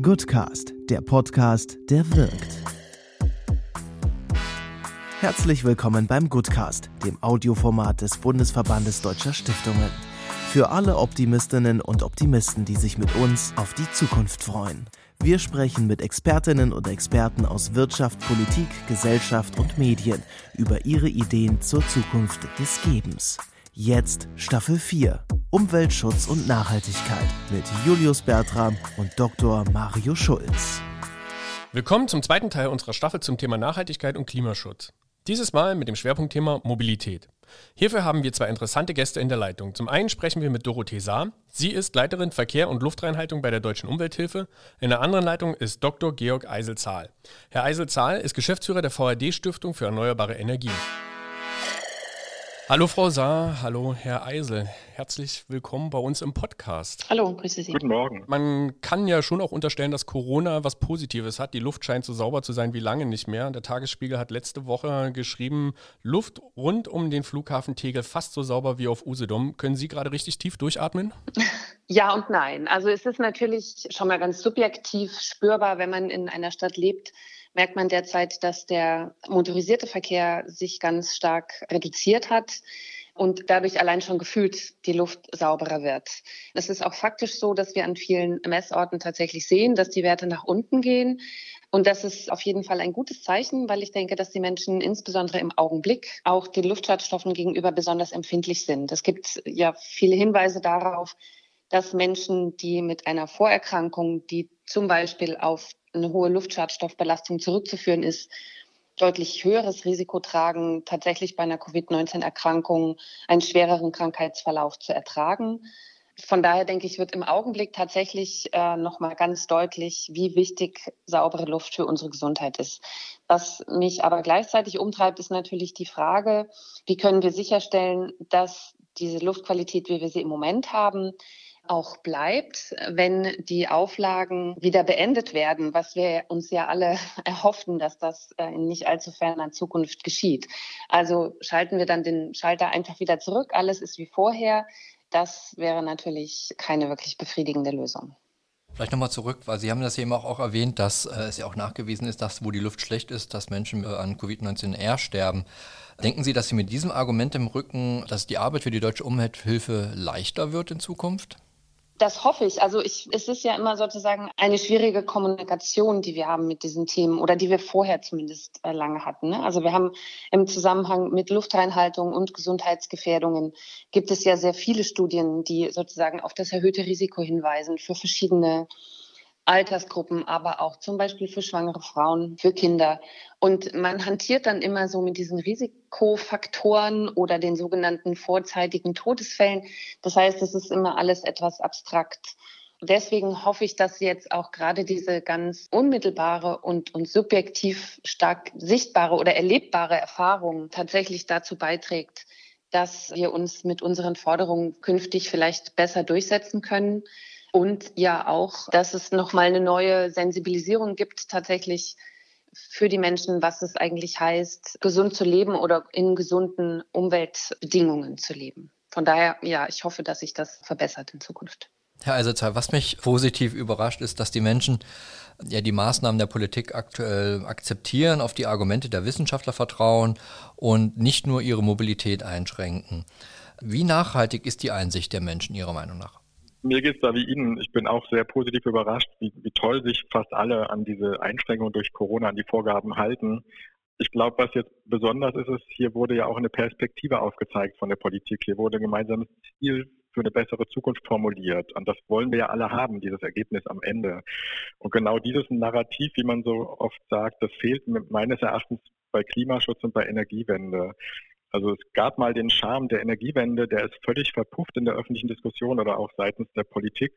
Goodcast, der Podcast, der wirkt. Herzlich willkommen beim Goodcast, dem Audioformat des Bundesverbandes Deutscher Stiftungen. Für alle Optimistinnen und Optimisten, die sich mit uns auf die Zukunft freuen. Wir sprechen mit Expertinnen und Experten aus Wirtschaft, Politik, Gesellschaft und Medien über ihre Ideen zur Zukunft des Gebens. Jetzt Staffel 4. Umweltschutz und Nachhaltigkeit mit Julius Bertram und Dr. Mario Schulz. Willkommen zum zweiten Teil unserer Staffel zum Thema Nachhaltigkeit und Klimaschutz. Dieses Mal mit dem Schwerpunktthema Mobilität. Hierfür haben wir zwei interessante Gäste in der Leitung. Zum einen sprechen wir mit Dorothee Saar. Sie ist Leiterin Verkehr und Luftreinhaltung bei der Deutschen Umwelthilfe. In der anderen Leitung ist Dr. Georg Eisel-Zahl. Herr Eisel-Zahl ist Geschäftsführer der VRD-Stiftung für erneuerbare Energien. Hallo Frau Saar, hallo Herr Eisel. Herzlich willkommen bei uns im Podcast. Hallo, grüße Sie. Guten Morgen. Man kann ja schon auch unterstellen, dass Corona was Positives hat. Die Luft scheint so sauber zu sein wie lange nicht mehr. Der Tagesspiegel hat letzte Woche geschrieben, Luft rund um den Flughafen Tegel fast so sauber wie auf Usedom. Können Sie gerade richtig tief durchatmen? Ja und nein. Also es ist natürlich schon mal ganz subjektiv spürbar, wenn man in einer Stadt lebt, merkt man derzeit, dass der motorisierte Verkehr sich ganz stark reduziert hat und dadurch allein schon gefühlt die Luft sauberer wird. Es ist auch faktisch so, dass wir an vielen Messorten tatsächlich sehen, dass die Werte nach unten gehen. Und das ist auf jeden Fall ein gutes Zeichen, weil ich denke, dass die Menschen insbesondere im Augenblick auch den Luftschadstoffen gegenüber besonders empfindlich sind. Es gibt ja viele Hinweise darauf, dass Menschen, die mit einer Vorerkrankung, die zum Beispiel auf eine hohe Luftschadstoffbelastung zurückzuführen ist, deutlich höheres Risiko tragen, tatsächlich bei einer Covid-19-Erkrankung einen schwereren Krankheitsverlauf zu ertragen. Von daher denke ich, wird im Augenblick tatsächlich äh, nochmal ganz deutlich, wie wichtig saubere Luft für unsere Gesundheit ist. Was mich aber gleichzeitig umtreibt, ist natürlich die Frage, wie können wir sicherstellen, dass diese Luftqualität, wie wir sie im Moment haben, auch bleibt, wenn die Auflagen wieder beendet werden, was wir uns ja alle erhoffen, dass das äh, in nicht allzu ferner Zukunft geschieht. Also schalten wir dann den Schalter einfach wieder zurück, alles ist wie vorher. Das wäre natürlich keine wirklich befriedigende Lösung. Vielleicht nochmal zurück, weil Sie haben das eben auch, auch erwähnt, dass äh, es ja auch nachgewiesen ist, dass wo die Luft schlecht ist, dass Menschen äh, an Covid-19 eher sterben. Denken Sie, dass Sie mit diesem Argument im Rücken, dass die Arbeit für die Deutsche Umwelthilfe leichter wird in Zukunft? Das hoffe ich. Also ich, es ist ja immer sozusagen eine schwierige Kommunikation, die wir haben mit diesen Themen oder die wir vorher zumindest äh, lange hatten. Ne? Also wir haben im Zusammenhang mit Luftreinhaltung und Gesundheitsgefährdungen gibt es ja sehr viele Studien, die sozusagen auf das erhöhte Risiko hinweisen für verschiedene Altersgruppen, aber auch zum Beispiel für schwangere Frauen, für Kinder. Und man hantiert dann immer so mit diesen Risikofaktoren oder den sogenannten vorzeitigen Todesfällen. Das heißt, es ist immer alles etwas abstrakt. Deswegen hoffe ich, dass jetzt auch gerade diese ganz unmittelbare und, und subjektiv stark sichtbare oder erlebbare Erfahrung tatsächlich dazu beiträgt, dass wir uns mit unseren Forderungen künftig vielleicht besser durchsetzen können. Und ja auch, dass es nochmal eine neue Sensibilisierung gibt, tatsächlich für die Menschen, was es eigentlich heißt, gesund zu leben oder in gesunden Umweltbedingungen zu leben. Von daher, ja, ich hoffe, dass sich das verbessert in Zukunft. Herr Eiserzahl, was mich positiv überrascht, ist, dass die Menschen ja die Maßnahmen der Politik aktuell akzeptieren, auf die Argumente der Wissenschaftler vertrauen und nicht nur ihre Mobilität einschränken. Wie nachhaltig ist die Einsicht der Menschen Ihrer Meinung nach? Mir geht es da wie Ihnen. Ich bin auch sehr positiv überrascht, wie, wie toll sich fast alle an diese Einschränkungen durch Corona, an die Vorgaben halten. Ich glaube, was jetzt besonders ist, ist, hier wurde ja auch eine Perspektive aufgezeigt von der Politik. Hier wurde ein gemeinsames Ziel für eine bessere Zukunft formuliert. Und das wollen wir ja alle haben, dieses Ergebnis am Ende. Und genau dieses Narrativ, wie man so oft sagt, das fehlt meines Erachtens bei Klimaschutz und bei Energiewende. Also es gab mal den Charme der Energiewende, der ist völlig verpufft in der öffentlichen Diskussion oder auch seitens der Politik.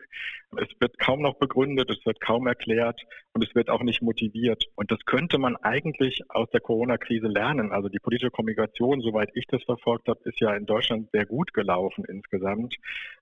Es wird kaum noch begründet, es wird kaum erklärt und es wird auch nicht motiviert. Und das könnte man eigentlich aus der Corona-Krise lernen. Also die politische Kommunikation, soweit ich das verfolgt habe, ist ja in Deutschland sehr gut gelaufen insgesamt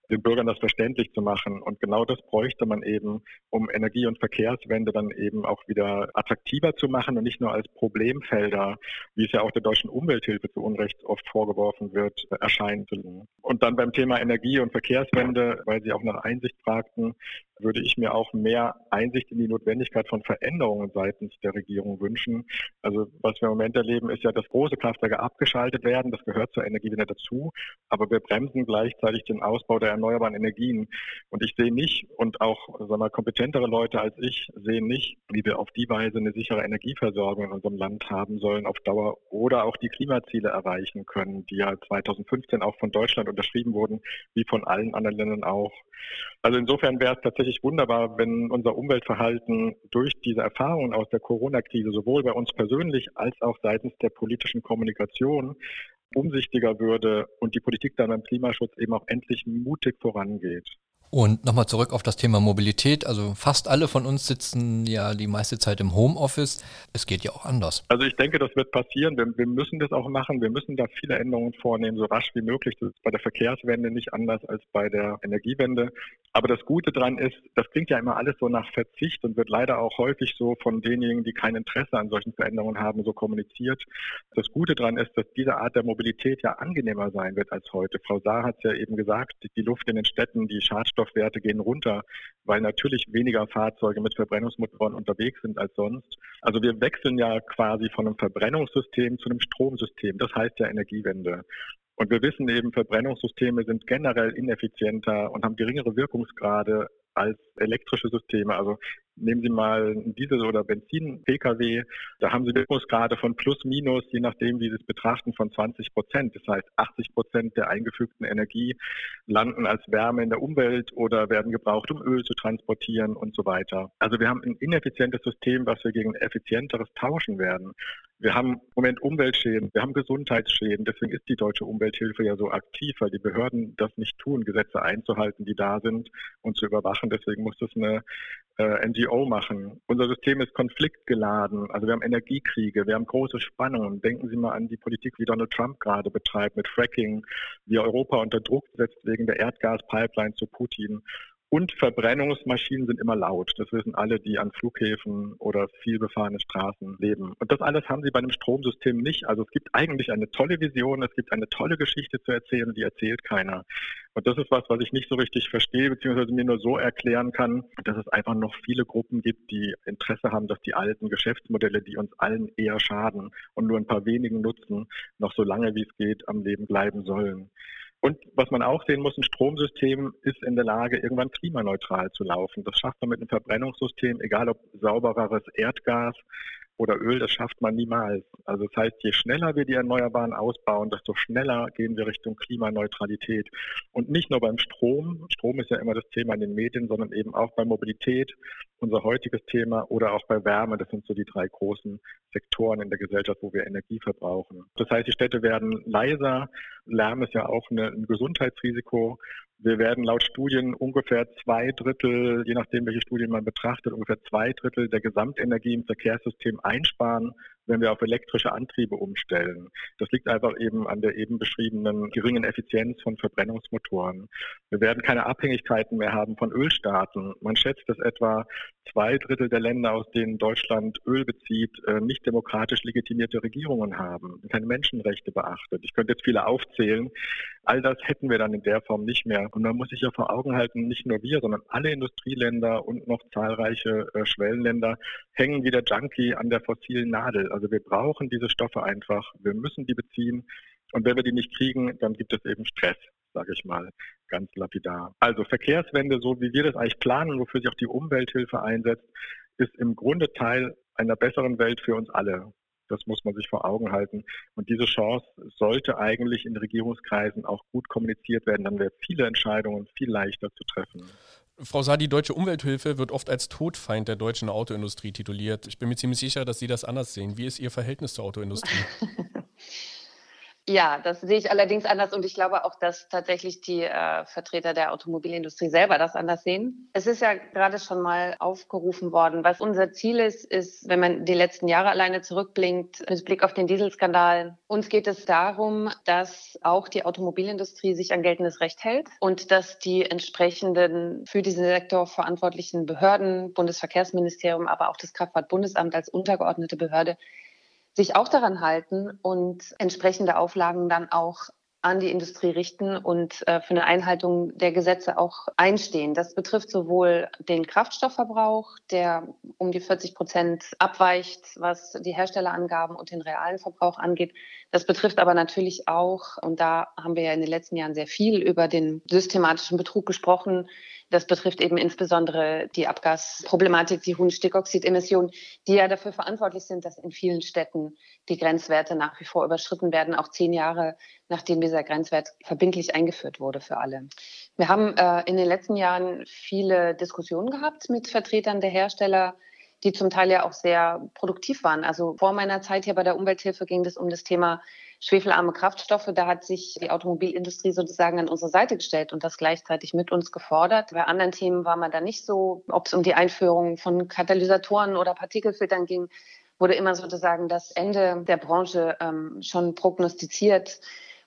den Bürgern das verständlich zu machen. Und genau das bräuchte man eben, um Energie- und Verkehrswende dann eben auch wieder attraktiver zu machen und nicht nur als Problemfelder, wie es ja auch der deutschen Umwelthilfe zu Unrecht oft vorgeworfen wird, erscheinen zu. Und dann beim Thema Energie- und Verkehrswende, weil Sie auch nach Einsicht fragten, würde ich mir auch mehr Einsicht in die Notwendigkeit von Veränderungen seitens der Regierung wünschen. Also was wir im Moment erleben, ist ja, dass große Kraftwerke abgeschaltet werden. Das gehört zur Energiewende dazu. Aber wir bremsen gleichzeitig den Ausbau der erneuerbaren Energien. Und ich sehe nicht, und auch sagen wir, kompetentere Leute als ich sehen nicht, wie wir auf die Weise eine sichere Energieversorgung in unserem Land haben sollen auf Dauer oder auch die Klimaziele erreichen können, die ja 2015 auch von Deutschland unterschrieben wurden, wie von allen anderen Ländern auch. Also insofern wäre es tatsächlich wunderbar, wenn unser Umweltverhalten durch diese Erfahrungen aus der Corona-Krise sowohl bei uns persönlich als auch seitens der politischen Kommunikation umsichtiger würde und die Politik dann beim Klimaschutz eben auch endlich mutig vorangeht. Und nochmal zurück auf das Thema Mobilität. Also fast alle von uns sitzen ja die meiste Zeit im Homeoffice. Es geht ja auch anders. Also ich denke, das wird passieren. Wir, wir, müssen das auch machen. Wir müssen da viele Änderungen vornehmen, so rasch wie möglich. Das ist bei der Verkehrswende nicht anders als bei der Energiewende. Aber das Gute daran ist, das klingt ja immer alles so nach Verzicht und wird leider auch häufig so von denjenigen, die kein Interesse an solchen Veränderungen haben, so kommuniziert. Das Gute daran ist, dass diese Art der Mobilität ja angenehmer sein wird als heute. Frau Saar hat es ja eben gesagt, die Luft in den Städten, die Schadstoffe Schadstoffwerte gehen runter, weil natürlich weniger Fahrzeuge mit Verbrennungsmotoren unterwegs sind als sonst. Also wir wechseln ja quasi von einem Verbrennungssystem zu einem Stromsystem. Das heißt ja Energiewende. Und wir wissen eben, Verbrennungssysteme sind generell ineffizienter und haben geringere Wirkungsgrade als elektrische Systeme. Also nehmen Sie mal einen Diesel- oder Benzin-Pkw, da haben Sie Wirkungsgrade von plus minus, je nachdem, wie Sie es betrachten, von 20 Prozent. Das heißt, 80 Prozent der eingefügten Energie landen als Wärme in der Umwelt oder werden gebraucht, um Öl zu transportieren und so weiter. Also wir haben ein ineffizientes System, was wir gegen effizienteres tauschen werden. Wir haben im Moment Umweltschäden, wir haben Gesundheitsschäden. Deswegen ist die deutsche Umwelthilfe ja so aktiv, weil die Behörden das nicht tun, Gesetze einzuhalten, die da sind und zu überwachen. Deswegen muss das eine äh, NGO machen. Unser System ist konfliktgeladen. Also wir haben Energiekriege, wir haben große Spannungen. Denken Sie mal an die Politik, wie Donald Trump gerade betreibt mit Fracking, wie Europa unter Druck setzt wegen der Erdgaspipeline zu Putin. Und Verbrennungsmaschinen sind immer laut. Das wissen alle, die an Flughäfen oder viel befahrenen Straßen leben. Und das alles haben sie bei einem Stromsystem nicht. Also es gibt eigentlich eine tolle Vision, es gibt eine tolle Geschichte zu erzählen, die erzählt keiner. Und das ist was, was ich nicht so richtig verstehe, beziehungsweise mir nur so erklären kann, dass es einfach noch viele Gruppen gibt, die Interesse haben, dass die alten Geschäftsmodelle, die uns allen eher schaden und nur ein paar wenigen nutzen, noch so lange wie es geht am Leben bleiben sollen. Und was man auch sehen muss, ein Stromsystem ist in der Lage, irgendwann klimaneutral zu laufen. Das schafft man mit einem Verbrennungssystem, egal ob saubereres Erdgas oder Öl, das schafft man niemals. Also das heißt, je schneller wir die Erneuerbaren ausbauen, desto schneller gehen wir Richtung Klimaneutralität. Und nicht nur beim Strom, Strom ist ja immer das Thema in den Medien, sondern eben auch bei Mobilität, unser heutiges Thema, oder auch bei Wärme. Das sind so die drei großen Sektoren in der Gesellschaft, wo wir Energie verbrauchen. Das heißt, die Städte werden leiser. Lärm ist ja auch eine, ein Gesundheitsrisiko. Wir werden laut Studien ungefähr zwei Drittel, je nachdem, welche Studien man betrachtet, ungefähr zwei Drittel der Gesamtenergie im Verkehrssystem einsparen, wenn wir auf elektrische Antriebe umstellen. Das liegt einfach eben an der eben beschriebenen geringen Effizienz von Verbrennungsmotoren. Wir werden keine Abhängigkeiten mehr haben von Ölstaaten. Man schätzt, dass etwa zwei Drittel der Länder, aus denen Deutschland Öl bezieht, äh, nicht demokratisch legitimierte Regierungen haben, keine Menschenrechte beachtet. Ich könnte jetzt viele aufzählen. All das hätten wir dann in der Form nicht mehr. Und man muss sich ja vor Augen halten, nicht nur wir, sondern alle Industrieländer und noch zahlreiche äh, Schwellenländer hängen wie der Junkie an der fossilen Nadel. Also wir brauchen diese Stoffe einfach. Wir müssen die beziehen. Und wenn wir die nicht kriegen, dann gibt es eben Stress, sage ich mal, ganz lapidar. Also Verkehrswende, so wie wir das eigentlich planen, wofür sich auch die Umwelthilfe einsetzt, ist im Grunde Teil einer besseren Welt für uns alle. Das muss man sich vor Augen halten. Und diese Chance sollte eigentlich in Regierungskreisen auch gut kommuniziert werden. Dann wäre viele Entscheidungen viel leichter zu treffen. Frau Saar, die Deutsche Umwelthilfe wird oft als Todfeind der deutschen Autoindustrie tituliert. Ich bin mir ziemlich sicher, dass Sie das anders sehen. Wie ist Ihr Verhältnis zur Autoindustrie? Ja, das sehe ich allerdings anders und ich glaube auch, dass tatsächlich die äh, Vertreter der Automobilindustrie selber das anders sehen. Es ist ja gerade schon mal aufgerufen worden, was unser Ziel ist, ist, wenn man die letzten Jahre alleine zurückblinkt, mit Blick auf den Dieselskandal. Uns geht es darum, dass auch die Automobilindustrie sich an geltendes Recht hält und dass die entsprechenden für diesen Sektor verantwortlichen Behörden, Bundesverkehrsministerium, aber auch das Kraftfahrtbundesamt als untergeordnete Behörde sich auch daran halten und entsprechende Auflagen dann auch an die Industrie richten und äh, für eine Einhaltung der Gesetze auch einstehen. Das betrifft sowohl den Kraftstoffverbrauch, der um die 40 Prozent abweicht, was die Herstellerangaben und den realen Verbrauch angeht. Das betrifft aber natürlich auch, und da haben wir ja in den letzten Jahren sehr viel über den systematischen Betrug gesprochen, das betrifft eben insbesondere die Abgasproblematik, die hohen Stickoxidemissionen, die ja dafür verantwortlich sind, dass in vielen Städten die Grenzwerte nach wie vor überschritten werden, auch zehn Jahre nachdem dieser Grenzwert verbindlich eingeführt wurde für alle. Wir haben äh, in den letzten Jahren viele Diskussionen gehabt mit Vertretern der Hersteller, die zum Teil ja auch sehr produktiv waren. Also vor meiner Zeit hier bei der Umwelthilfe ging es um das Thema schwefelarme Kraftstoffe. Da hat sich die Automobilindustrie sozusagen an unsere Seite gestellt und das gleichzeitig mit uns gefordert. Bei anderen Themen war man da nicht so, ob es um die Einführung von Katalysatoren oder Partikelfiltern ging, wurde immer sozusagen das Ende der Branche ähm, schon prognostiziert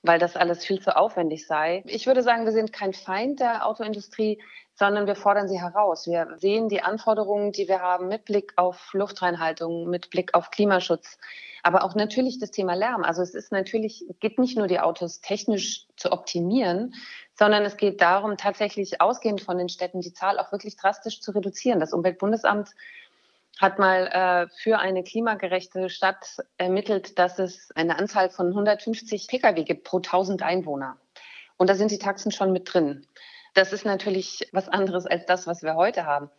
weil das alles viel zu aufwendig sei. Ich würde sagen, wir sind kein Feind der Autoindustrie, sondern wir fordern sie heraus. Wir sehen die Anforderungen, die wir haben mit Blick auf Luftreinhaltung, mit Blick auf Klimaschutz, aber auch natürlich das Thema Lärm. Also es ist natürlich, geht nicht nur die Autos technisch zu optimieren, sondern es geht darum, tatsächlich ausgehend von den Städten die Zahl auch wirklich drastisch zu reduzieren. Das Umweltbundesamt hat mal äh, für eine klimagerechte Stadt ermittelt, dass es eine Anzahl von 150 Pkw gibt pro 1000 Einwohner. Und da sind die Taxen schon mit drin. Das ist natürlich was anderes als das, was wir heute haben.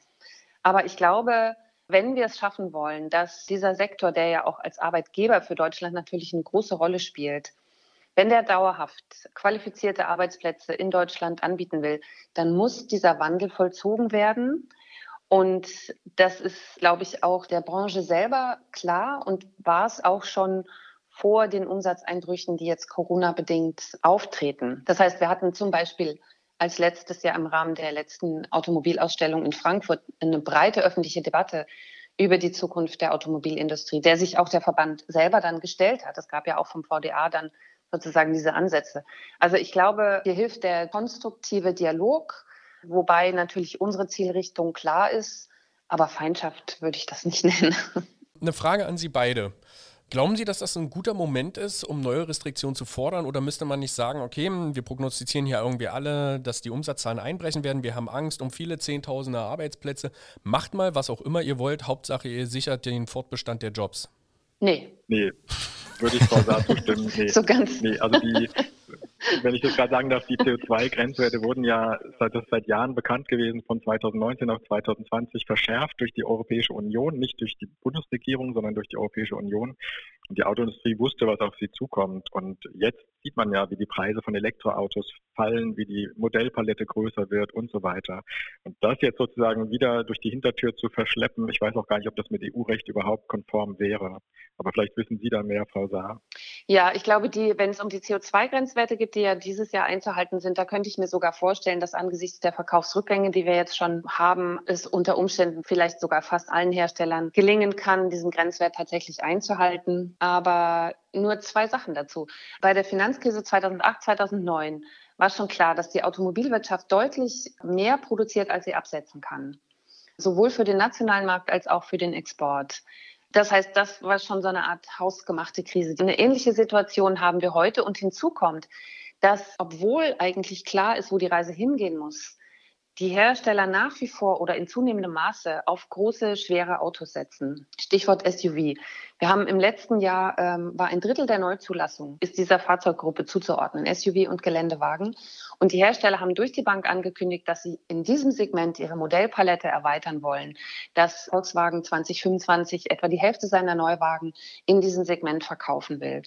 Aber ich glaube, wenn wir es schaffen wollen, dass dieser Sektor, der ja auch als Arbeitgeber für Deutschland natürlich eine große Rolle spielt, wenn der dauerhaft qualifizierte Arbeitsplätze in Deutschland anbieten will, dann muss dieser Wandel vollzogen werden. Und das ist, glaube ich, auch der Branche selber klar und war es auch schon vor den Umsatzeinbrüchen, die jetzt Corona-bedingt auftreten. Das heißt, wir hatten zum Beispiel als letztes Jahr im Rahmen der letzten Automobilausstellung in Frankfurt eine breite öffentliche Debatte über die Zukunft der Automobilindustrie, der sich auch der Verband selber dann gestellt hat. Es gab ja auch vom VDA dann sozusagen diese Ansätze. Also ich glaube, hier hilft der konstruktive Dialog, wobei natürlich unsere Zielrichtung klar ist, aber Feindschaft würde ich das nicht nennen. Eine Frage an Sie beide. Glauben Sie, dass das ein guter Moment ist, um neue Restriktionen zu fordern? Oder müsste man nicht sagen, okay, wir prognostizieren hier irgendwie alle, dass die Umsatzzahlen einbrechen werden, wir haben Angst um viele Zehntausender Arbeitsplätze. Macht mal, was auch immer ihr wollt, Hauptsache ihr sichert den Fortbestand der Jobs. Nee. Nee, würde ich Frau Saar zustimmen. Nee. So ganz. Nee, also die, wenn ich das gerade sagen darf, die CO2-Grenzwerte wurden ja seit, seit Jahren bekannt gewesen, von 2019 auf 2020 verschärft durch die Europäische Union, nicht durch die Bundesregierung, sondern durch die Europäische Union. Und die Autoindustrie wusste, was auf sie zukommt. Und jetzt sieht man ja, wie die Preise von Elektroautos fallen, wie die Modellpalette größer wird und so weiter. Und das jetzt sozusagen wieder durch die Hintertür zu verschleppen, ich weiß auch gar nicht, ob das mit EU-Recht überhaupt konform wäre. Aber vielleicht wissen Sie da mehr, Frau Saar. Ja, ich glaube, die, wenn es um die CO2-Grenzwerte geht, die ja dieses Jahr einzuhalten sind, da könnte ich mir sogar vorstellen, dass angesichts der Verkaufsrückgänge, die wir jetzt schon haben, es unter Umständen vielleicht sogar fast allen Herstellern gelingen kann, diesen Grenzwert tatsächlich einzuhalten. Aber nur zwei Sachen dazu. Bei der Finanzkrise 2008, 2009 war schon klar, dass die Automobilwirtschaft deutlich mehr produziert, als sie absetzen kann. Sowohl für den nationalen Markt als auch für den Export. Das heißt, das war schon so eine Art hausgemachte Krise. Eine ähnliche Situation haben wir heute und hinzu kommt, dass obwohl eigentlich klar ist, wo die Reise hingehen muss, die Hersteller nach wie vor oder in zunehmendem Maße auf große, schwere Autos setzen. Stichwort SUV. Wir haben im letzten Jahr, ähm, war ein Drittel der Neuzulassung, ist dieser Fahrzeuggruppe zuzuordnen, SUV und Geländewagen. Und die Hersteller haben durch die Bank angekündigt, dass sie in diesem Segment ihre Modellpalette erweitern wollen, dass Volkswagen 2025 etwa die Hälfte seiner Neuwagen in diesem Segment verkaufen will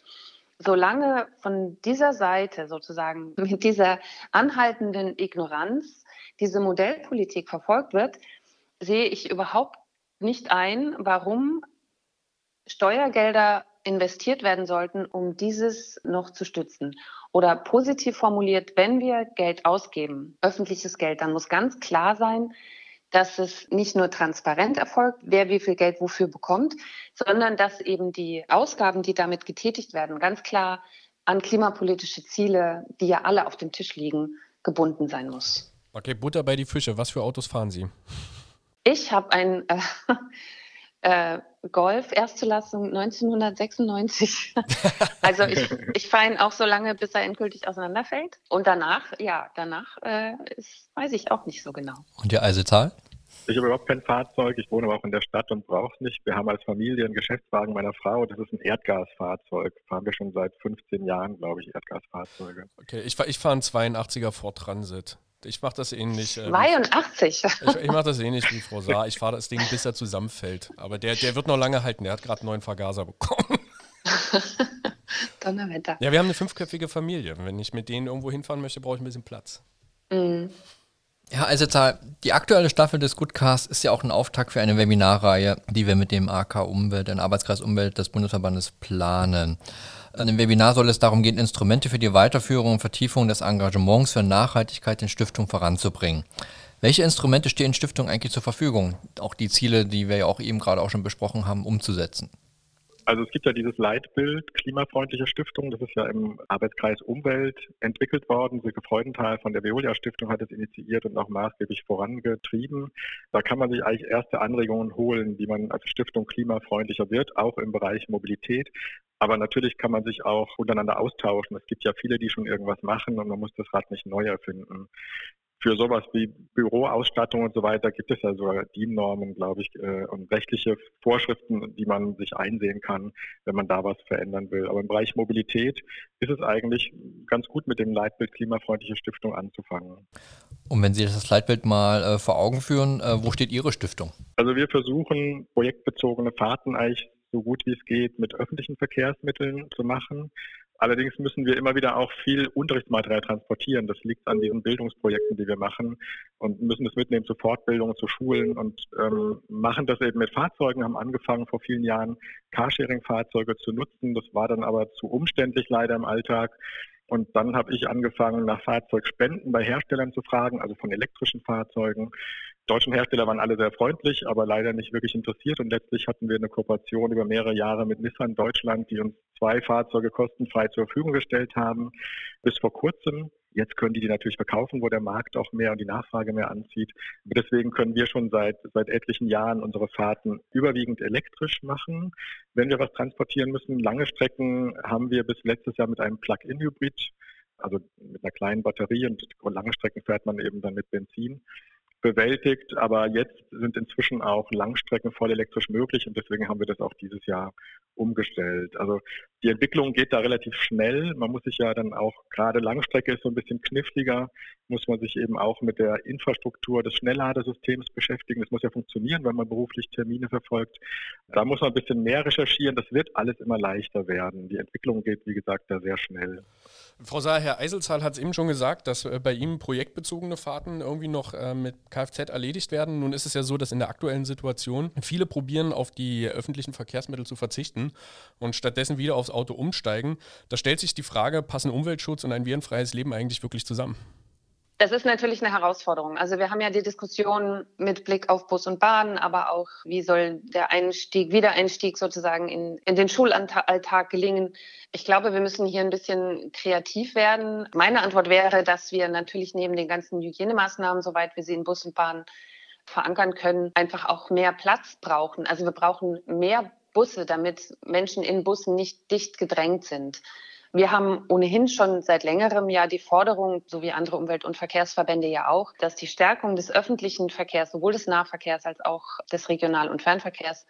solange von dieser Seite sozusagen mit dieser anhaltenden Ignoranz diese Modellpolitik verfolgt wird, sehe ich überhaupt nicht ein, warum Steuergelder investiert werden sollten, um dieses noch zu stützen. Oder positiv formuliert, wenn wir Geld ausgeben, öffentliches Geld, dann muss ganz klar sein, dass es nicht nur transparent erfolgt, wer wie viel Geld wofür bekommt, sondern dass eben die Ausgaben, die damit getätigt werden, ganz klar an klimapolitische Ziele, die ja alle auf dem Tisch liegen, gebunden sein muss. Okay, Butter bei die Fische. Was für Autos fahren Sie? Ich habe ein, äh, äh, Golf Erstzulassung 1996. also ich, ich fahre ihn auch so lange, bis er endgültig auseinanderfällt. Und danach, ja, danach äh, ist, weiß ich auch nicht so genau. Und die Eisezahl? Ich habe überhaupt kein Fahrzeug. Ich wohne aber auch in der Stadt und brauche es nicht. Wir haben als Familie einen Geschäftswagen meiner Frau. Das ist ein Erdgasfahrzeug. Fahren wir schon seit 15 Jahren, glaube ich, Erdgasfahrzeuge. Okay, ich, ich fahre einen 82er Ford Transit. Ich mache das ähnlich. Äh, 82? ich, ich mache das ähnlich wie Frau Saar. Ich fahre das Ding, bis er zusammenfällt. Aber der, der wird noch lange halten. Der hat gerade einen neuen Vergaser bekommen. Donnerwetter. Ja, wir haben eine fünfköpfige Familie. Wenn ich mit denen irgendwo hinfahren möchte, brauche ich ein bisschen Platz. Mhm. Ja, also die aktuelle Staffel des Goodcast ist ja auch ein Auftakt für eine Webinarreihe, die wir mit dem AK Umwelt, den Arbeitskreis Umwelt des Bundesverbandes planen. In dem Webinar soll es darum gehen, Instrumente für die Weiterführung und Vertiefung des Engagements für Nachhaltigkeit in Stiftung voranzubringen. Welche Instrumente stehen Stiftungen eigentlich zur Verfügung, auch die Ziele, die wir ja auch eben gerade auch schon besprochen haben, umzusetzen? Also es gibt ja dieses Leitbild klimafreundliche Stiftung, das ist ja im Arbeitskreis Umwelt entwickelt worden. Silke Freudenthal von der Veolia Stiftung hat es initiiert und auch maßgeblich vorangetrieben. Da kann man sich eigentlich erste Anregungen holen, wie man als Stiftung klimafreundlicher wird, auch im Bereich Mobilität. Aber natürlich kann man sich auch untereinander austauschen. Es gibt ja viele, die schon irgendwas machen und man muss das Rad nicht neu erfinden für sowas wie Büroausstattung und so weiter gibt es ja sogar DIN-Normen, glaube ich, äh, und rechtliche Vorschriften, die man sich einsehen kann, wenn man da was verändern will. Aber im Bereich Mobilität ist es eigentlich ganz gut mit dem Leitbild Klimafreundliche Stiftung anzufangen. Und wenn Sie das Leitbild mal äh, vor Augen führen, äh, wo steht Ihre Stiftung? Also wir versuchen projektbezogene Fahrten eigentlich so gut wie es geht mit öffentlichen Verkehrsmitteln zu machen. Allerdings müssen wir immer wieder auch viel Unterrichtsmaterial transportieren. Das liegt an diesen Bildungsprojekten, die wir machen und müssen das mitnehmen zu Fortbildungen, zu Schulen und ähm, machen das eben mit Fahrzeugen, haben angefangen vor vielen Jahren Carsharing-Fahrzeuge zu nutzen. Das war dann aber zu umständlich leider im Alltag. Und dann habe ich angefangen, nach Fahrzeugspenden bei Herstellern zu fragen, also von elektrischen Fahrzeugen deutschen Hersteller waren alle sehr freundlich, aber leider nicht wirklich interessiert. Und letztlich hatten wir eine Kooperation über mehrere Jahre mit Nissan Deutschland, die uns zwei Fahrzeuge kostenfrei zur Verfügung gestellt haben. Bis vor kurzem. Jetzt können die die natürlich verkaufen, wo der Markt auch mehr und die Nachfrage mehr anzieht. Deswegen können wir schon seit, seit etlichen Jahren unsere Fahrten überwiegend elektrisch machen. Wenn wir was transportieren müssen, lange Strecken haben wir bis letztes Jahr mit einem Plug-in-Hybrid, also mit einer kleinen Batterie und lange Strecken fährt man eben dann mit Benzin bewältigt. Aber jetzt sind inzwischen auch Langstrecken voll elektrisch möglich und deswegen haben wir das auch dieses Jahr umgestellt. Also die Entwicklung geht da relativ schnell. Man muss sich ja dann auch, gerade Langstrecke ist so ein bisschen kniffliger, muss man sich eben auch mit der Infrastruktur des Schnellladesystems beschäftigen. Das muss ja funktionieren, wenn man beruflich Termine verfolgt. Da muss man ein bisschen mehr recherchieren. Das wird alles immer leichter werden. Die Entwicklung geht, wie gesagt, da sehr schnell. Frau Saar, Herr Eiselzahl hat es eben schon gesagt, dass äh, bei ihm projektbezogene Fahrten irgendwie noch äh, mit Kfz erledigt werden. Nun ist es ja so, dass in der aktuellen Situation viele probieren, auf die öffentlichen Verkehrsmittel zu verzichten und stattdessen wieder aufs Auto umsteigen. Da stellt sich die Frage, passen Umweltschutz und ein virenfreies Leben eigentlich wirklich zusammen? Das ist natürlich eine Herausforderung. Also wir haben ja die Diskussion mit Blick auf Bus und Bahn, aber auch, wie soll der Einstieg, Wiedereinstieg sozusagen in, in den Schulalltag gelingen. Ich glaube, wir müssen hier ein bisschen kreativ werden. Meine Antwort wäre, dass wir natürlich neben den ganzen Hygienemaßnahmen, soweit wir sie in Bus und Bahn verankern können, einfach auch mehr Platz brauchen. Also wir brauchen mehr Busse, damit Menschen in Bussen nicht dicht gedrängt sind. Wir haben ohnehin schon seit längerem ja die Forderung, so wie andere Umwelt- und Verkehrsverbände ja auch, dass die Stärkung des öffentlichen Verkehrs, sowohl des Nahverkehrs als auch des Regional- und Fernverkehrs,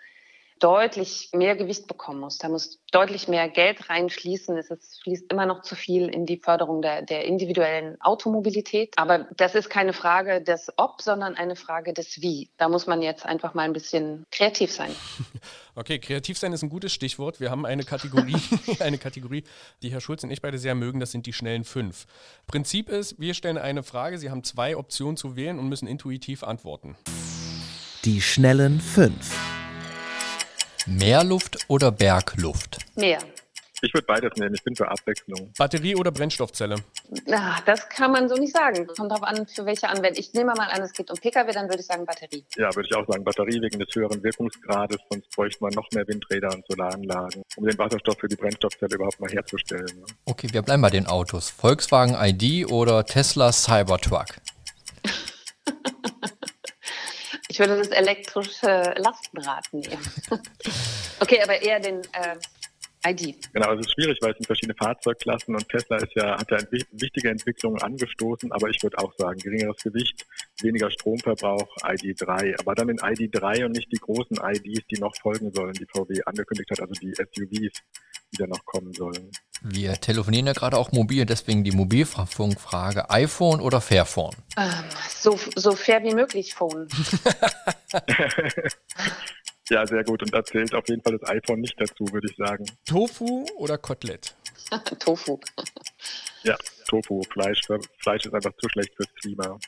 deutlich mehr Gewicht bekommen muss. Da muss deutlich mehr Geld reinfließen. Es ist, fließt immer noch zu viel in die Förderung der, der individuellen Automobilität. Aber das ist keine Frage des Ob, sondern eine Frage des Wie. Da muss man jetzt einfach mal ein bisschen kreativ sein. Okay, kreativ sein ist ein gutes Stichwort. Wir haben eine Kategorie, eine Kategorie, die Herr Schulz und ich beide sehr mögen. Das sind die schnellen fünf. Prinzip ist, wir stellen eine Frage. Sie haben zwei Optionen zu wählen und müssen intuitiv antworten. Die schnellen fünf. Meerluft oder Bergluft? Meer. Ich würde beides nehmen. Ich bin für Abwechslung. Batterie oder Brennstoffzelle? Ach, das kann man so nicht sagen. Kommt darauf an, für welche Anwendung. Ich nehme mal an, es geht um Pkw, dann würde ich sagen Batterie. Ja, würde ich auch sagen Batterie wegen des höheren Wirkungsgrades. Sonst bräuchte man noch mehr Windräder und Solaranlagen, um den Wasserstoff für die Brennstoffzelle überhaupt mal herzustellen. Ne? Okay, wir bleiben bei den Autos. Volkswagen ID oder Tesla Cybertruck? Ich würde das elektrische Lastenrad nehmen. okay, aber eher den äh, ID. Genau, es ist schwierig, weil es sind verschiedene Fahrzeugklassen und Tesla ist ja, hat ja wichtige Entwicklungen angestoßen, aber ich würde auch sagen, geringeres Gewicht, weniger Stromverbrauch, ID3, aber dann in ID3 und nicht die großen IDs, die noch folgen sollen, die VW angekündigt hat, also die SUVs, die da noch kommen sollen. Wir telefonieren ja gerade auch mobil, deswegen die Mobilfunkfrage, iPhone oder Fairphone? Ähm, so, so fair wie möglich Phone. Ja, sehr gut. Und da zählt auf jeden Fall das iPhone nicht dazu, würde ich sagen. Tofu oder Kotelett? Tofu. Ja, Tofu. Fleisch, Fleisch ist einfach zu schlecht fürs Klima.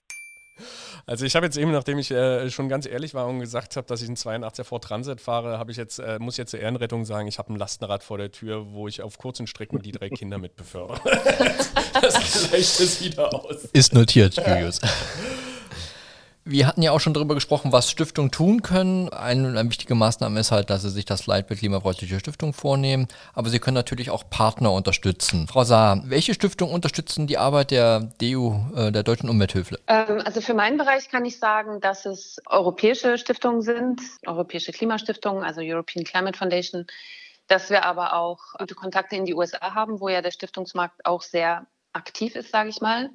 Also ich habe jetzt eben, nachdem ich äh, schon ganz ehrlich war und gesagt habe, dass ich einen 82er Ford Transit fahre, habe ich jetzt, äh, muss jetzt zur Ehrenrettung sagen, ich habe ein Lastenrad vor der Tür, wo ich auf kurzen Strecken die drei Kinder mit befördere. das gleicht es wieder aus. Ist notiert, Julius. Wir hatten ja auch schon darüber gesprochen, was Stiftungen tun können. Eine, eine, wichtige Maßnahme ist halt, dass sie sich das Leitbild Klimafreundliche Stiftung vornehmen. Aber sie können natürlich auch Partner unterstützen. Frau Saar, welche Stiftungen unterstützen die Arbeit der DU, äh, der Deutschen Umwelthilfe? Ähm, also für meinen Bereich kann ich sagen, dass es europäische Stiftungen sind, europäische Klimastiftungen, also European Climate Foundation, dass wir aber auch gute Kontakte in die USA haben, wo ja der Stiftungsmarkt auch sehr aktiv ist, sage ich mal.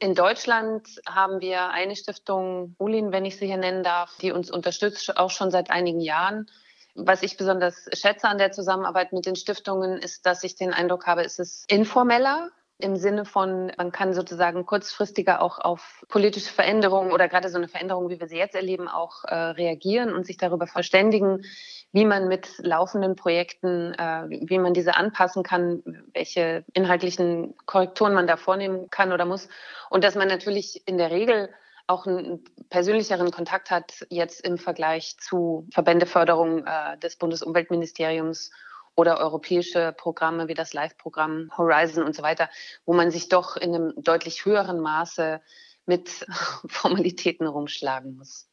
In Deutschland haben wir eine Stiftung, Ulin, wenn ich sie hier nennen darf, die uns unterstützt, auch schon seit einigen Jahren. Was ich besonders schätze an der Zusammenarbeit mit den Stiftungen, ist, dass ich den Eindruck habe, es ist informeller im Sinne von, man kann sozusagen kurzfristiger auch auf politische Veränderungen oder gerade so eine Veränderung, wie wir sie jetzt erleben, auch äh, reagieren und sich darüber verständigen, wie man mit laufenden Projekten, äh, wie man diese anpassen kann, welche inhaltlichen Korrekturen man da vornehmen kann oder muss. Und dass man natürlich in der Regel auch einen persönlicheren Kontakt hat jetzt im Vergleich zu Verbändeförderung äh, des Bundesumweltministeriums oder europäische Programme wie das Live-Programm Horizon und so weiter, wo man sich doch in einem deutlich höheren Maße mit Formalitäten rumschlagen muss.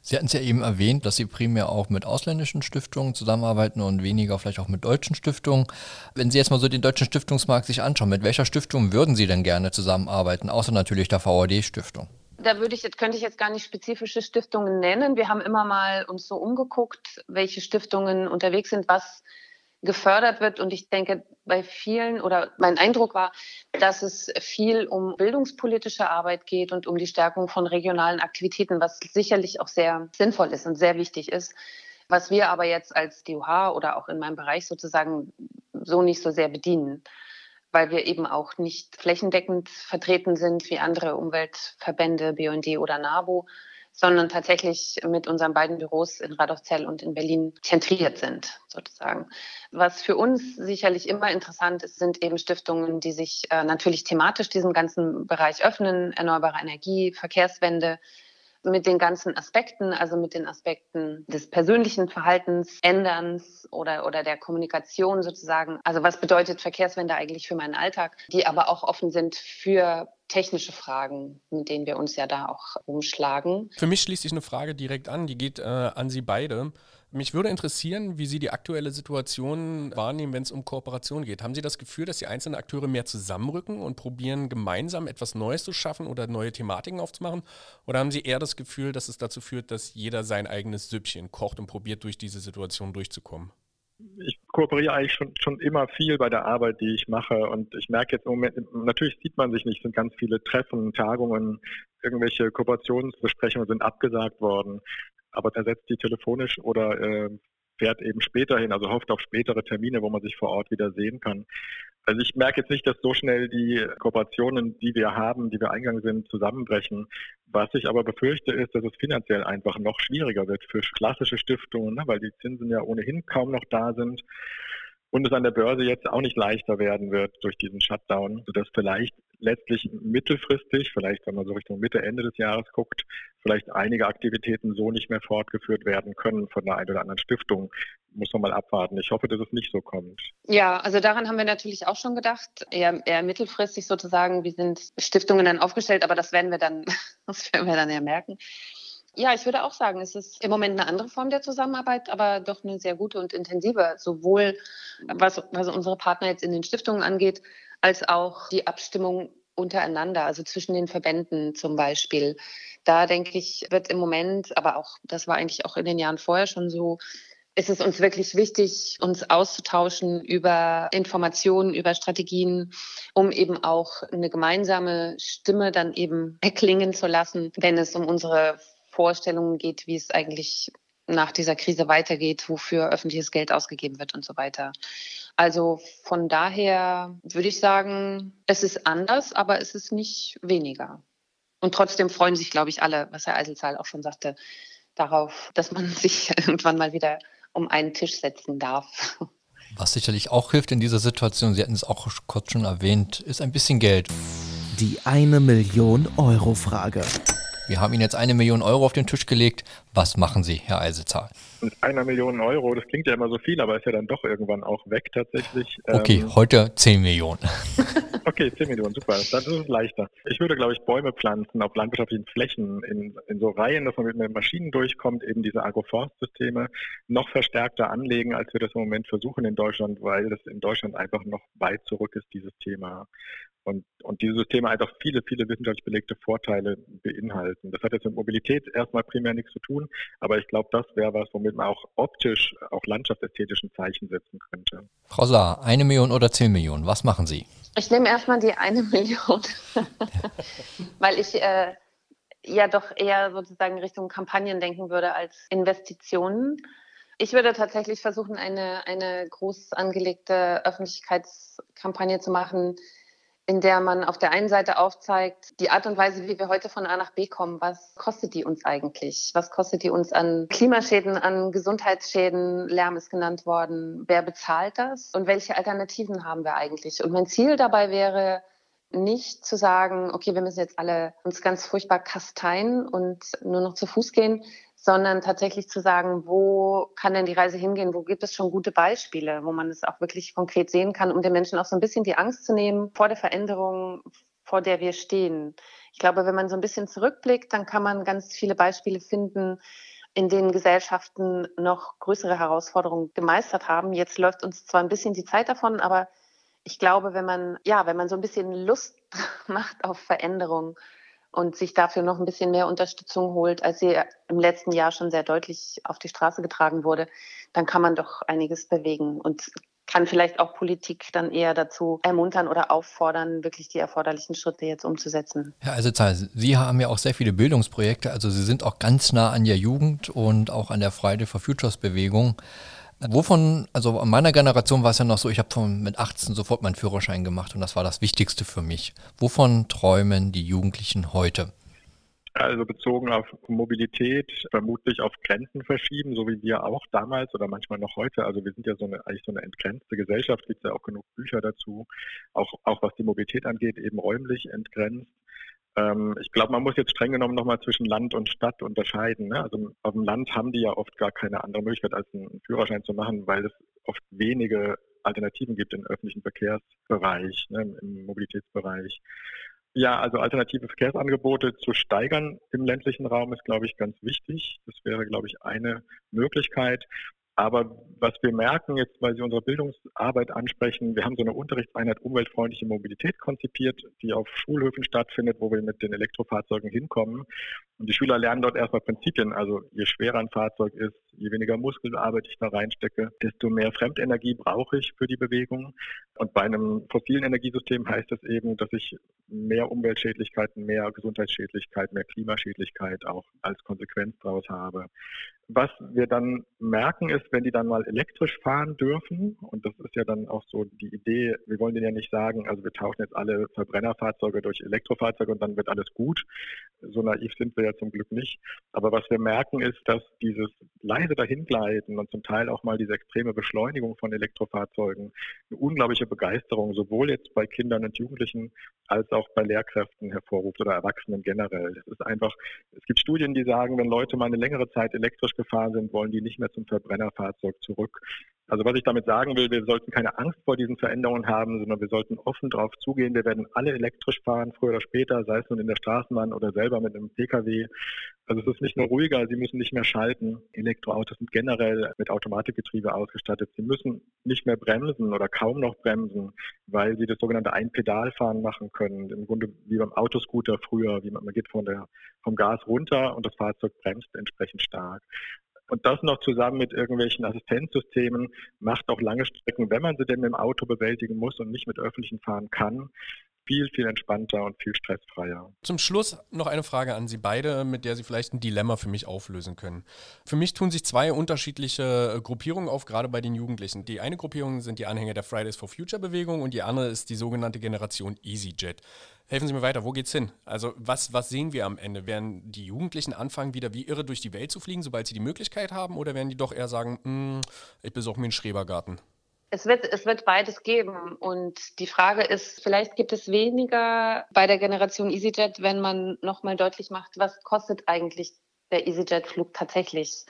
Sie hatten es ja eben erwähnt, dass Sie primär auch mit ausländischen Stiftungen zusammenarbeiten und weniger vielleicht auch mit deutschen Stiftungen. Wenn Sie jetzt mal so den deutschen Stiftungsmarkt sich anschauen, mit welcher Stiftung würden Sie denn gerne zusammenarbeiten, außer natürlich der VAD-Stiftung? Da würde ich jetzt, könnte ich jetzt gar nicht spezifische Stiftungen nennen. Wir haben immer mal uns so umgeguckt, welche Stiftungen unterwegs sind, was gefördert wird. Und ich denke, bei vielen oder mein Eindruck war, dass es viel um bildungspolitische Arbeit geht und um die Stärkung von regionalen Aktivitäten, was sicherlich auch sehr sinnvoll ist und sehr wichtig ist. Was wir aber jetzt als DUH oder auch in meinem Bereich sozusagen so nicht so sehr bedienen, weil wir eben auch nicht flächendeckend vertreten sind wie andere Umweltverbände, BUND oder NABU, sondern tatsächlich mit unseren beiden Büros in Radolfzell und in Berlin zentriert sind, sozusagen. Was für uns sicherlich immer interessant ist, sind eben Stiftungen, die sich äh, natürlich thematisch diesem ganzen Bereich öffnen, erneuerbare Energie, Verkehrswende, mit den ganzen Aspekten, also mit den Aspekten des persönlichen Verhaltens, Änderns oder, oder der Kommunikation sozusagen. Also was bedeutet Verkehrswende eigentlich für meinen Alltag, die aber auch offen sind für technische Fragen, mit denen wir uns ja da auch umschlagen. Für mich schließt sich eine Frage direkt an, die geht äh, an Sie beide. Mich würde interessieren, wie Sie die aktuelle Situation wahrnehmen, wenn es um Kooperation geht. Haben Sie das Gefühl, dass die einzelnen Akteure mehr zusammenrücken und probieren, gemeinsam etwas Neues zu schaffen oder neue Thematiken aufzumachen? Oder haben Sie eher das Gefühl, dass es dazu führt, dass jeder sein eigenes Süppchen kocht und probiert, durch diese Situation durchzukommen? ich kooperiere eigentlich schon, schon immer viel bei der Arbeit, die ich mache. Und ich merke jetzt im Moment, natürlich sieht man sich nicht, es sind ganz viele Treffen, Tagungen, irgendwelche Kooperationsbesprechungen sind abgesagt worden aber ersetzt die telefonisch oder äh, fährt eben später hin, also hofft auf spätere Termine, wo man sich vor Ort wieder sehen kann. Also ich merke jetzt nicht, dass so schnell die Kooperationen, die wir haben, die wir eingegangen sind, zusammenbrechen. Was ich aber befürchte, ist, dass es finanziell einfach noch schwieriger wird für klassische Stiftungen, ne, weil die Zinsen ja ohnehin kaum noch da sind und es an der Börse jetzt auch nicht leichter werden wird durch diesen Shutdown, sodass vielleicht letztlich mittelfristig, vielleicht wenn man so Richtung Mitte, Ende des Jahres guckt, vielleicht einige Aktivitäten so nicht mehr fortgeführt werden können von der einen oder anderen Stiftung. Muss man mal abwarten. Ich hoffe, dass es nicht so kommt. Ja, also daran haben wir natürlich auch schon gedacht, eher, eher mittelfristig sozusagen. Wie sind Stiftungen dann aufgestellt? Aber das werden wir dann, das werden wir dann ja merken. Ja, ich würde auch sagen, es ist im Moment eine andere Form der Zusammenarbeit, aber doch eine sehr gute und intensive, sowohl was, was unsere Partner jetzt in den Stiftungen angeht, als auch die Abstimmung untereinander, also zwischen den Verbänden zum Beispiel. Da denke ich, wird im Moment, aber auch, das war eigentlich auch in den Jahren vorher schon so, ist es uns wirklich wichtig, uns auszutauschen über Informationen, über Strategien, um eben auch eine gemeinsame Stimme dann eben erklingen zu lassen, wenn es um unsere Vorstellungen geht, wie es eigentlich nach dieser Krise weitergeht, wofür öffentliches Geld ausgegeben wird und so weiter. Also von daher würde ich sagen, es ist anders, aber es ist nicht weniger. Und trotzdem freuen sich, glaube ich, alle, was Herr Eiselzahl auch schon sagte, darauf, dass man sich irgendwann mal wieder um einen Tisch setzen darf. Was sicherlich auch hilft in dieser Situation, Sie hatten es auch kurz schon erwähnt, ist ein bisschen Geld. Die eine Million Euro Frage. Wir haben Ihnen jetzt eine Million Euro auf den Tisch gelegt. Was machen Sie, Herr Eisezahl? Mit einer Million Euro, das klingt ja immer so viel, aber ist ja dann doch irgendwann auch weg tatsächlich. Okay, ähm, heute 10 Millionen. Okay, 10 Millionen, super. Dann ist leichter. Ich würde, glaube ich, Bäume pflanzen auf landwirtschaftlichen Flächen in, in so Reihen, dass man mit, mit Maschinen durchkommt, eben diese Agroforstsysteme noch verstärkter anlegen, als wir das im Moment versuchen in Deutschland, weil das in Deutschland einfach noch weit zurück ist, dieses Thema. Und, und diese Systeme einfach viele, viele wissenschaftlich belegte Vorteile beinhalten. Das hat jetzt mit Mobilität erstmal primär nichts zu tun, aber ich glaube, das wäre was, womit man auch optisch, auch landschaftsästhetischen Zeichen setzen könnte. Frau Saar, eine Million oder zehn Millionen, was machen Sie? Ich nehme erstmal die eine Million, weil ich äh, ja doch eher sozusagen Richtung Kampagnen denken würde als Investitionen. Ich würde tatsächlich versuchen, eine, eine groß angelegte Öffentlichkeitskampagne zu machen, in der man auf der einen Seite aufzeigt, die Art und Weise, wie wir heute von A nach B kommen, was kostet die uns eigentlich? Was kostet die uns an Klimaschäden, an Gesundheitsschäden? Lärm ist genannt worden. Wer bezahlt das? Und welche Alternativen haben wir eigentlich? Und mein Ziel dabei wäre, nicht zu sagen, okay, wir müssen jetzt alle uns ganz furchtbar kasteien und nur noch zu Fuß gehen, sondern tatsächlich zu sagen, wo kann denn die Reise hingehen, wo gibt es schon gute Beispiele, wo man es auch wirklich konkret sehen kann, um den Menschen auch so ein bisschen die Angst zu nehmen vor der Veränderung, vor der wir stehen. Ich glaube, wenn man so ein bisschen zurückblickt, dann kann man ganz viele Beispiele finden, in denen Gesellschaften noch größere Herausforderungen gemeistert haben. Jetzt läuft uns zwar ein bisschen die Zeit davon, aber ich glaube, wenn man, ja, wenn man so ein bisschen Lust macht auf Veränderung, und sich dafür noch ein bisschen mehr Unterstützung holt, als sie im letzten Jahr schon sehr deutlich auf die Straße getragen wurde, dann kann man doch einiges bewegen und kann vielleicht auch Politik dann eher dazu ermuntern oder auffordern, wirklich die erforderlichen Schritte jetzt umzusetzen. Ja, also Sie haben ja auch sehr viele Bildungsprojekte, also Sie sind auch ganz nah an der Jugend und auch an der Friday for Futures Bewegung. Wovon, also an meiner Generation war es ja noch so, ich habe mit 18 sofort meinen Führerschein gemacht und das war das Wichtigste für mich. Wovon träumen die Jugendlichen heute? Also bezogen auf Mobilität, vermutlich auf Grenzen verschieben, so wie wir auch damals oder manchmal noch heute. Also wir sind ja so eine, eigentlich so eine entgrenzte Gesellschaft, gibt es ja auch genug Bücher dazu, auch, auch was die Mobilität angeht, eben räumlich entgrenzt. Ähm, ich glaube, man muss jetzt streng genommen nochmal zwischen Land und Stadt unterscheiden. Ne? Also auf dem Land haben die ja oft gar keine andere Möglichkeit, als einen Führerschein zu machen, weil es oft wenige Alternativen gibt im öffentlichen Verkehrsbereich, ne, im Mobilitätsbereich. Ja, also alternative Verkehrsangebote zu steigern im ländlichen Raum ist, glaube ich, ganz wichtig. Das wäre, glaube ich, eine Möglichkeit. Aber was wir merken jetzt, weil Sie unsere Bildungsarbeit ansprechen, wir haben so eine Unterrichtseinheit umweltfreundliche Mobilität konzipiert, die auf Schulhöfen stattfindet, wo wir mit den Elektrofahrzeugen hinkommen. Und die Schüler lernen dort erstmal Prinzipien. Also je schwerer ein Fahrzeug ist, je weniger Muskelarbeit ich da reinstecke, desto mehr Fremdenergie brauche ich für die Bewegung. Und bei einem fossilen Energiesystem heißt es eben, dass ich mehr Umweltschädlichkeiten, mehr Gesundheitsschädlichkeit, mehr Klimaschädlichkeit auch als Konsequenz daraus habe. Was wir dann merken ist, wenn die dann mal elektrisch fahren dürfen, und das ist ja dann auch so die Idee, wir wollen denen ja nicht sagen, also wir tauschen jetzt alle Verbrennerfahrzeuge durch Elektrofahrzeuge und dann wird alles gut. So naiv sind wir ja zum Glück nicht. Aber was wir merken ist, dass dieses leise Dahingleiten und zum Teil auch mal diese extreme Beschleunigung von Elektrofahrzeugen eine unglaubliche Begeisterung sowohl jetzt bei Kindern und Jugendlichen als auch bei Lehrkräften hervorruft oder Erwachsenen generell. Es ist einfach, es gibt Studien, die sagen, wenn Leute mal eine längere Zeit elektrisch gefahren sind, wollen die nicht mehr zum Verbrenner Fahrzeug zurück. Also was ich damit sagen will, wir sollten keine Angst vor diesen Veränderungen haben, sondern wir sollten offen darauf zugehen. Wir werden alle elektrisch fahren, früher oder später, sei es nun in der Straßenbahn oder selber mit einem Pkw. Also es ist nicht nur ruhiger, sie müssen nicht mehr schalten. Elektroautos sind generell mit Automatikgetriebe ausgestattet. Sie müssen nicht mehr bremsen oder kaum noch bremsen, weil sie das sogenannte Einpedalfahren machen können. Im Grunde wie beim Autoscooter früher, wie man, man geht von der, vom Gas runter und das Fahrzeug bremst entsprechend stark. Und das noch zusammen mit irgendwelchen Assistenzsystemen macht auch lange Strecken, wenn man sie denn mit dem Auto bewältigen muss und nicht mit öffentlichen fahren kann, viel, viel entspannter und viel stressfreier. Zum Schluss noch eine Frage an Sie beide, mit der Sie vielleicht ein Dilemma für mich auflösen können. Für mich tun sich zwei unterschiedliche Gruppierungen auf, gerade bei den Jugendlichen. Die eine Gruppierung sind die Anhänger der Fridays for Future Bewegung und die andere ist die sogenannte Generation EasyJet. Helfen Sie mir weiter, wo geht's hin? Also was, was sehen wir am Ende? Werden die Jugendlichen anfangen, wieder wie irre durch die Welt zu fliegen, sobald sie die Möglichkeit haben, oder werden die doch eher sagen, hm, ich besuche mir einen Schrebergarten? Es wird, es wird beides geben. Und die Frage ist, vielleicht gibt es weniger bei der Generation EasyJet, wenn man nochmal deutlich macht, was kostet eigentlich der EasyJet-Flug tatsächlich?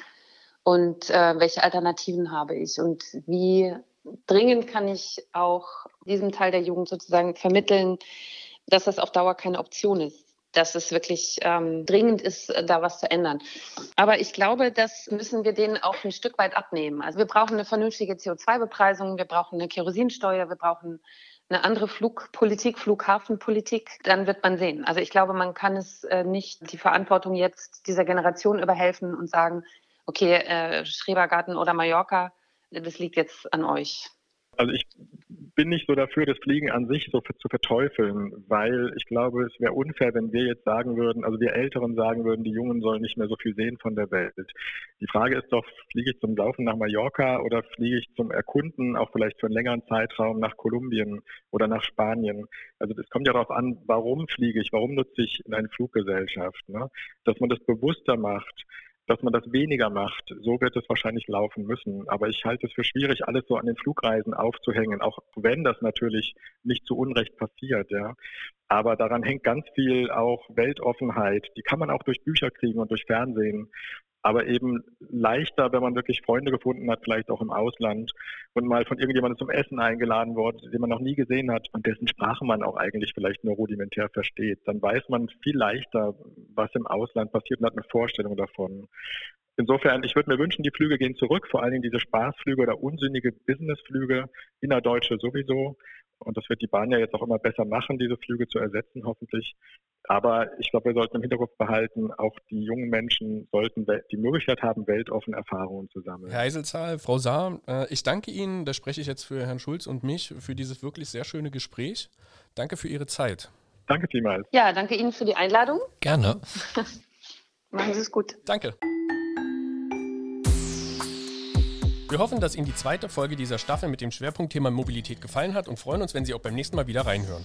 Und äh, welche Alternativen habe ich? Und wie dringend kann ich auch diesem Teil der Jugend sozusagen vermitteln, dass das auf Dauer keine Option ist dass es wirklich ähm, dringend ist, da was zu ändern. Aber ich glaube, das müssen wir denen auch ein Stück weit abnehmen. Also wir brauchen eine vernünftige CO2-Bepreisung, wir brauchen eine Kerosinsteuer, wir brauchen eine andere Flugpolitik, Flughafenpolitik, dann wird man sehen. Also ich glaube, man kann es äh, nicht die Verantwortung jetzt dieser Generation überhelfen und sagen, okay, äh, Schrebergarten oder Mallorca, das liegt jetzt an euch. Also ich bin nicht so dafür, das Fliegen an sich so zu verteufeln, weil ich glaube, es wäre unfair, wenn wir jetzt sagen würden, also wir Älteren sagen würden, die Jungen sollen nicht mehr so viel sehen von der Welt. Die Frage ist doch, fliege ich zum Laufen nach Mallorca oder fliege ich zum Erkunden, auch vielleicht für einen längeren Zeitraum nach Kolumbien oder nach Spanien? Also es kommt ja darauf an, warum fliege ich, warum nutze ich eine Fluggesellschaft, ne? dass man das bewusster macht dass man das weniger macht. So wird es wahrscheinlich laufen müssen. Aber ich halte es für schwierig, alles so an den Flugreisen aufzuhängen, auch wenn das natürlich nicht zu Unrecht passiert, ja. Aber daran hängt ganz viel auch Weltoffenheit. Die kann man auch durch Bücher kriegen und durch Fernsehen aber eben leichter, wenn man wirklich Freunde gefunden hat, vielleicht auch im Ausland und mal von irgendjemandem zum Essen eingeladen wurde, den man noch nie gesehen hat und dessen Sprache man auch eigentlich vielleicht nur rudimentär versteht. Dann weiß man viel leichter, was im Ausland passiert und hat eine Vorstellung davon. Insofern, ich würde mir wünschen, die Flüge gehen zurück, vor allen Dingen diese Spaßflüge oder unsinnige Businessflüge, innerdeutsche sowieso. Und das wird die Bahn ja jetzt auch immer besser machen, diese Flüge zu ersetzen, hoffentlich. Aber ich glaube, wir sollten im Hinterkopf behalten, auch die jungen Menschen sollten die Möglichkeit haben, weltoffen Erfahrungen zu sammeln. Herr Eiselzahl, Frau Saar, äh, ich danke Ihnen, da spreche ich jetzt für Herrn Schulz und mich, für dieses wirklich sehr schöne Gespräch. Danke für Ihre Zeit. Danke vielmals. Ja, danke Ihnen für die Einladung. Gerne. Machen Sie es gut. Danke. Wir hoffen, dass Ihnen die zweite Folge dieser Staffel mit dem Schwerpunktthema Mobilität gefallen hat und freuen uns, wenn Sie auch beim nächsten Mal wieder reinhören.